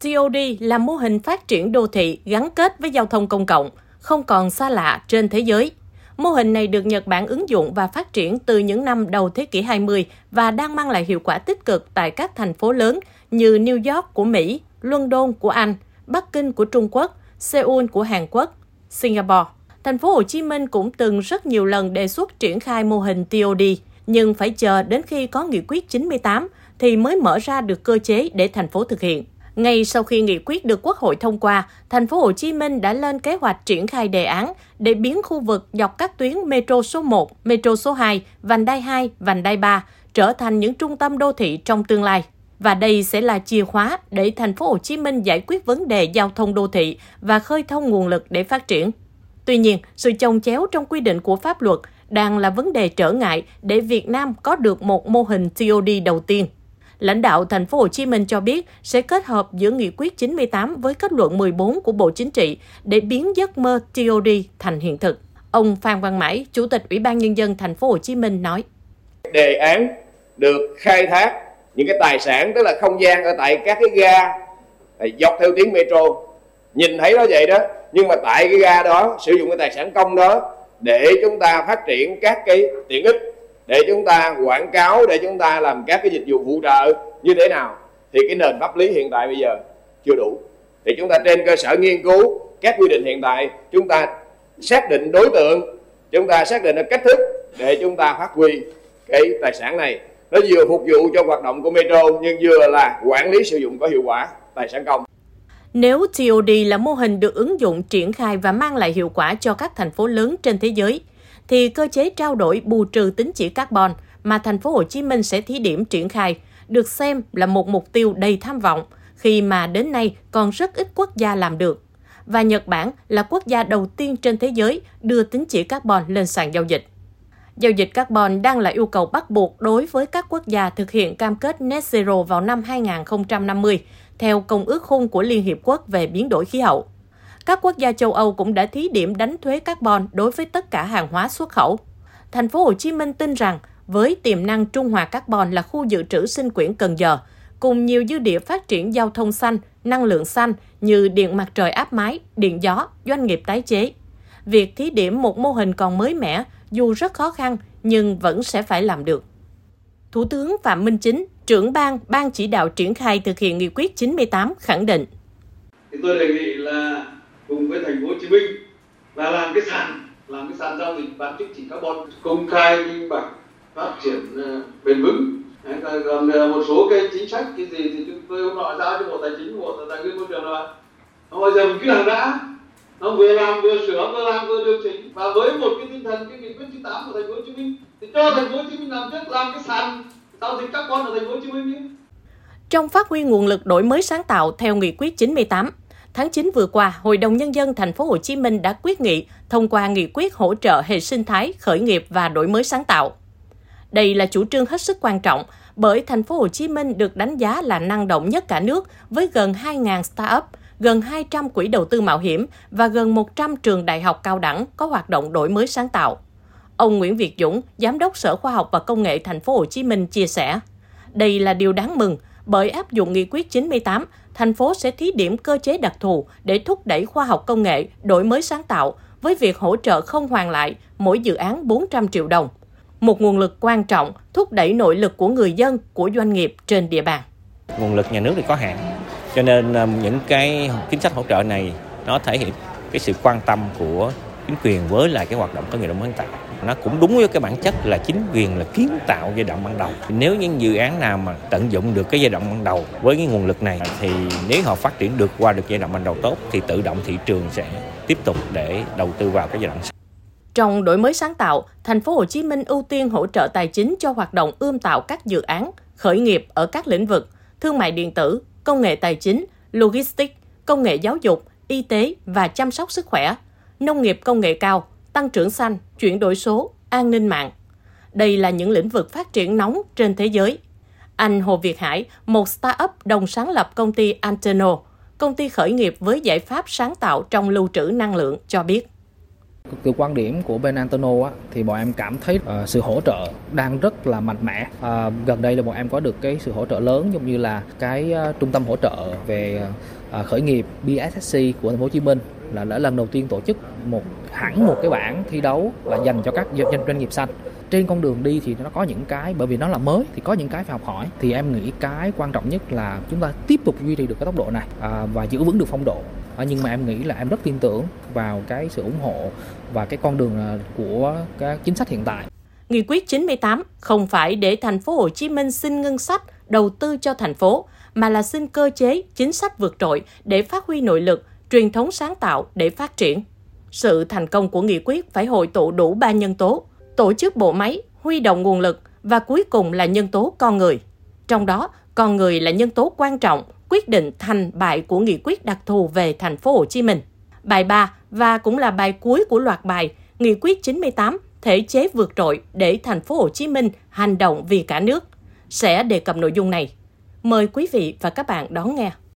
TOD là mô hình phát triển đô thị gắn kết với giao thông công cộng, không còn xa lạ trên thế giới. Mô hình này được Nhật Bản ứng dụng và phát triển từ những năm đầu thế kỷ 20 và đang mang lại hiệu quả tích cực tại các thành phố lớn như New York của Mỹ, London của Anh, Bắc Kinh của Trung Quốc, Seoul của Hàn Quốc, Singapore. Thành phố Hồ Chí Minh cũng từng rất nhiều lần đề xuất triển khai mô hình TOD, nhưng phải chờ đến khi có nghị quyết 98 thì mới mở ra được cơ chế để thành phố thực hiện. Ngay sau khi nghị quyết được Quốc hội thông qua, thành phố Hồ Chí Minh đã lên kế hoạch triển khai đề án để biến khu vực dọc các tuyến metro số 1, metro số 2, vành đai 2, vành đai 3 trở thành những trung tâm đô thị trong tương lai. Và đây sẽ là chìa khóa để thành phố Hồ Chí Minh giải quyết vấn đề giao thông đô thị và khơi thông nguồn lực để phát triển. Tuy nhiên, sự chồng chéo trong quy định của pháp luật đang là vấn đề trở ngại để Việt Nam có được một mô hình TOD đầu tiên. Lãnh đạo thành phố Hồ Chí Minh cho biết sẽ kết hợp giữa nghị quyết 98 với kết luận 14 của Bộ Chính trị để biến giấc mơ TOD thành hiện thực. Ông Phan Văn Mãi, Chủ tịch Ủy ban nhân dân thành phố Hồ Chí Minh nói: Đề án được khai thác những cái tài sản tức là không gian ở tại các cái ga à, dọc theo tuyến metro nhìn thấy nó vậy đó nhưng mà tại cái ga đó sử dụng cái tài sản công đó để chúng ta phát triển các cái tiện ích để chúng ta quảng cáo để chúng ta làm các cái dịch vụ phụ trợ như thế nào thì cái nền pháp lý hiện tại bây giờ chưa đủ. Thì chúng ta trên cơ sở nghiên cứu các quy định hiện tại chúng ta xác định đối tượng chúng ta xác định được cách thức để chúng ta phát huy cái tài sản này. Nó vừa phục vụ cho hoạt động của metro nhưng vừa là quản lý sử dụng có hiệu quả tài sản công. Nếu TOD là mô hình được ứng dụng triển khai và mang lại hiệu quả cho các thành phố lớn trên thế giới, thì cơ chế trao đổi bù trừ tính chỉ carbon mà thành phố Hồ Chí Minh sẽ thí điểm triển khai được xem là một mục tiêu đầy tham vọng khi mà đến nay còn rất ít quốc gia làm được. Và Nhật Bản là quốc gia đầu tiên trên thế giới đưa tính chỉ carbon lên sàn giao dịch. Giao dịch carbon đang là yêu cầu bắt buộc đối với các quốc gia thực hiện cam kết net zero vào năm 2050, theo Công ước khung của Liên Hiệp Quốc về biến đổi khí hậu. Các quốc gia châu Âu cũng đã thí điểm đánh thuế carbon đối với tất cả hàng hóa xuất khẩu. Thành phố Hồ Chí Minh tin rằng với tiềm năng trung hòa carbon là khu dự trữ sinh quyển Cần Giờ, cùng nhiều dư địa phát triển giao thông xanh, năng lượng xanh như điện mặt trời áp mái, điện gió, doanh nghiệp tái chế. Việc thí điểm một mô hình còn mới mẻ, dù rất khó khăn nhưng vẫn sẽ phải làm được. Thủ tướng Phạm Minh Chính, trưởng ban ban chỉ đạo triển khai thực hiện nghị quyết 98 khẳng định. Thì tôi đề nghị là cùng với thành phố Hồ Chí Minh là làm cái sàn làm cái sàn giao dịch bán chứng chỉ carbon công khai minh bạch phát triển uh, bền vững. Đấy, còn uh, một số cái chính sách cái gì thì chúng tôi hôm nọ giao cho bộ tài chính bộ tài nguyên môi trường rồi nó bây giờ mình cứ làm đã nó vừa làm vừa sửa vừa làm vừa điều chỉnh. Và với một cái tinh thần cái nghị quyết 98 của thành phố Hồ Chí Minh thì cho thành phố Hồ Chí Minh làm trước làm cái sàn giao dịch carbon ở thành phố Hồ Chí Minh đi. Trong phát huy nguồn lực đổi mới sáng tạo theo nghị quyết 98, tháng 9 vừa qua, Hội đồng nhân dân thành phố Hồ Chí Minh đã quyết nghị thông qua nghị quyết hỗ trợ hệ sinh thái, khởi nghiệp và đổi mới sáng tạo. Đây là chủ trương hết sức quan trọng bởi thành phố Hồ Chí Minh được đánh giá là năng động nhất cả nước với gần 2.000 startup, gần 200 quỹ đầu tư mạo hiểm và gần 100 trường đại học cao đẳng có hoạt động đổi mới sáng tạo. Ông Nguyễn Việt Dũng, Giám đốc Sở Khoa học và Công nghệ thành phố Hồ Chí Minh chia sẻ, đây là điều đáng mừng bởi áp dụng nghị quyết 98, thành phố sẽ thí điểm cơ chế đặc thù để thúc đẩy khoa học công nghệ, đổi mới sáng tạo với việc hỗ trợ không hoàn lại mỗi dự án 400 triệu đồng. Một nguồn lực quan trọng thúc đẩy nội lực của người dân, của doanh nghiệp trên địa bàn. Nguồn lực nhà nước thì có hạn, cho nên à, những cái chính sách hỗ trợ này nó thể hiện cái sự quan tâm của chính quyền với lại cái hoạt động công nghiệp đổi mới sáng tạo nó cũng đúng với cái bản chất là chính quyền là kiến tạo giai đoạn ban đầu. Nếu những dự án nào mà tận dụng được cái giai đoạn ban đầu với cái nguồn lực này thì nếu họ phát triển được qua được giai đoạn ban đầu tốt thì tự động thị trường sẽ tiếp tục để đầu tư vào cái giai đoạn sau. Trong đổi mới sáng tạo, thành phố Hồ Chí Minh ưu tiên hỗ trợ tài chính cho hoạt động ươm tạo các dự án, khởi nghiệp ở các lĩnh vực thương mại điện tử, công nghệ tài chính, logistics, công nghệ giáo dục, y tế và chăm sóc sức khỏe, nông nghiệp công nghệ cao, tăng trưởng xanh, chuyển đổi số, an ninh mạng. Đây là những lĩnh vực phát triển nóng trên thế giới. Anh Hồ Việt Hải, một startup đồng sáng lập công ty Anteno, công ty khởi nghiệp với giải pháp sáng tạo trong lưu trữ năng lượng cho biết. Từ quan điểm của bên Antono á, thì bọn em cảm thấy uh, sự hỗ trợ đang rất là mạnh mẽ. Uh, gần đây là bọn em có được cái sự hỗ trợ lớn giống như là cái uh, trung tâm hỗ trợ về uh, khởi nghiệp BSSC của thành phố Hồ Chí Minh là đã lần đầu tiên tổ chức một hẳn một cái bảng thi đấu là dành cho các doanh doanh nghiệp xanh. Trên con đường đi thì nó có những cái bởi vì nó là mới thì có những cái phải học hỏi. Thì em nghĩ cái quan trọng nhất là chúng ta tiếp tục duy trì được cái tốc độ này à, và giữ vững được phong độ. À, nhưng mà em nghĩ là em rất tin tưởng vào cái sự ủng hộ và cái con đường à, của các chính sách hiện tại. Nghị quyết 98 không phải để thành phố Hồ Chí Minh xin ngân sách đầu tư cho thành phố, mà là xin cơ chế, chính sách vượt trội để phát huy nội lực, truyền thống sáng tạo để phát triển. Sự thành công của nghị quyết phải hội tụ đủ ba nhân tố, tổ chức bộ máy, huy động nguồn lực và cuối cùng là nhân tố con người. Trong đó, con người là nhân tố quan trọng quyết định thành bại của nghị quyết đặc thù về thành phố Hồ Chí Minh. Bài 3 và cũng là bài cuối của loạt bài Nghị quyết 98 thể chế vượt trội để thành phố Hồ Chí Minh hành động vì cả nước sẽ đề cập nội dung này. Mời quý vị và các bạn đón nghe.